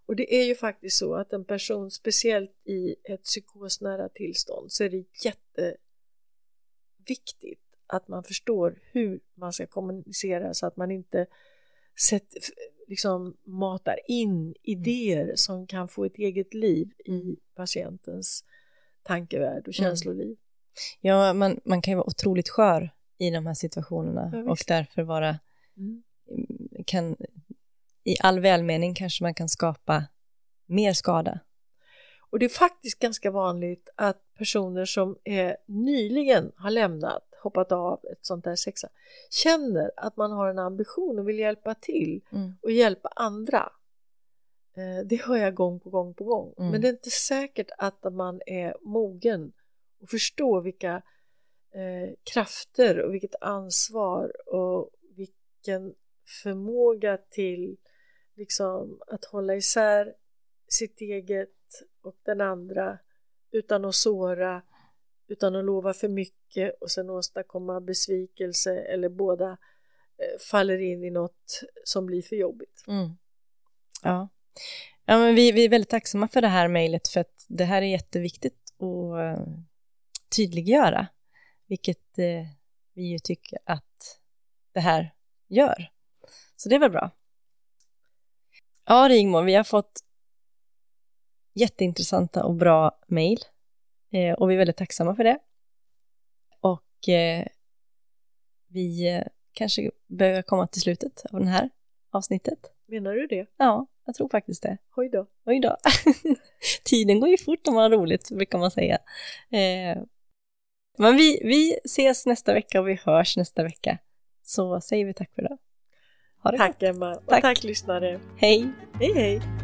och det är ju faktiskt så att en person, speciellt i ett psykosnära tillstånd, så är det jätteviktigt att man förstår hur man ska kommunicera så att man inte sätt, liksom matar in idéer som kan få ett eget liv i patientens tankevärld och mm. känsloliv. Mm. Ja, man, man kan ju vara otroligt skör i de här situationerna ja, och därför vara mm. kan i all välmening kanske man kan skapa mer skada. Och det är faktiskt ganska vanligt att personer som är nyligen har lämnat, hoppat av ett sånt där sexa, känner att man har en ambition och vill hjälpa till mm. och hjälpa andra. Eh, det hör jag gång på gång på gång. Mm. Men det är inte säkert att man är mogen och förstår vilka eh, krafter och vilket ansvar och vilken förmåga till liksom att hålla isär sitt eget och den andra utan att såra, utan att lova för mycket och sen åstadkomma besvikelse eller båda eh, faller in i något som blir för jobbigt. Mm. Ja. ja, men vi, vi är väldigt tacksamma för det här mejlet för att det här är jätteviktigt att eh, tydliggöra, vilket eh, vi ju tycker att det här gör. Så det är väl bra. Ja, Rigmor, vi har fått jätteintressanta och bra mejl eh, och vi är väldigt tacksamma för det. Och eh, vi eh, kanske börjar komma till slutet av det här avsnittet. Menar du det? Ja, jag tror faktiskt det. Oj då. Oj då. Tiden går ju fort om man har roligt, brukar man säga. Eh, men vi, vi ses nästa vecka och vi hörs nästa vecka. Så säger vi tack för idag. Tack gott. Emma och tack. tack lyssnare. Hej. Hej hej.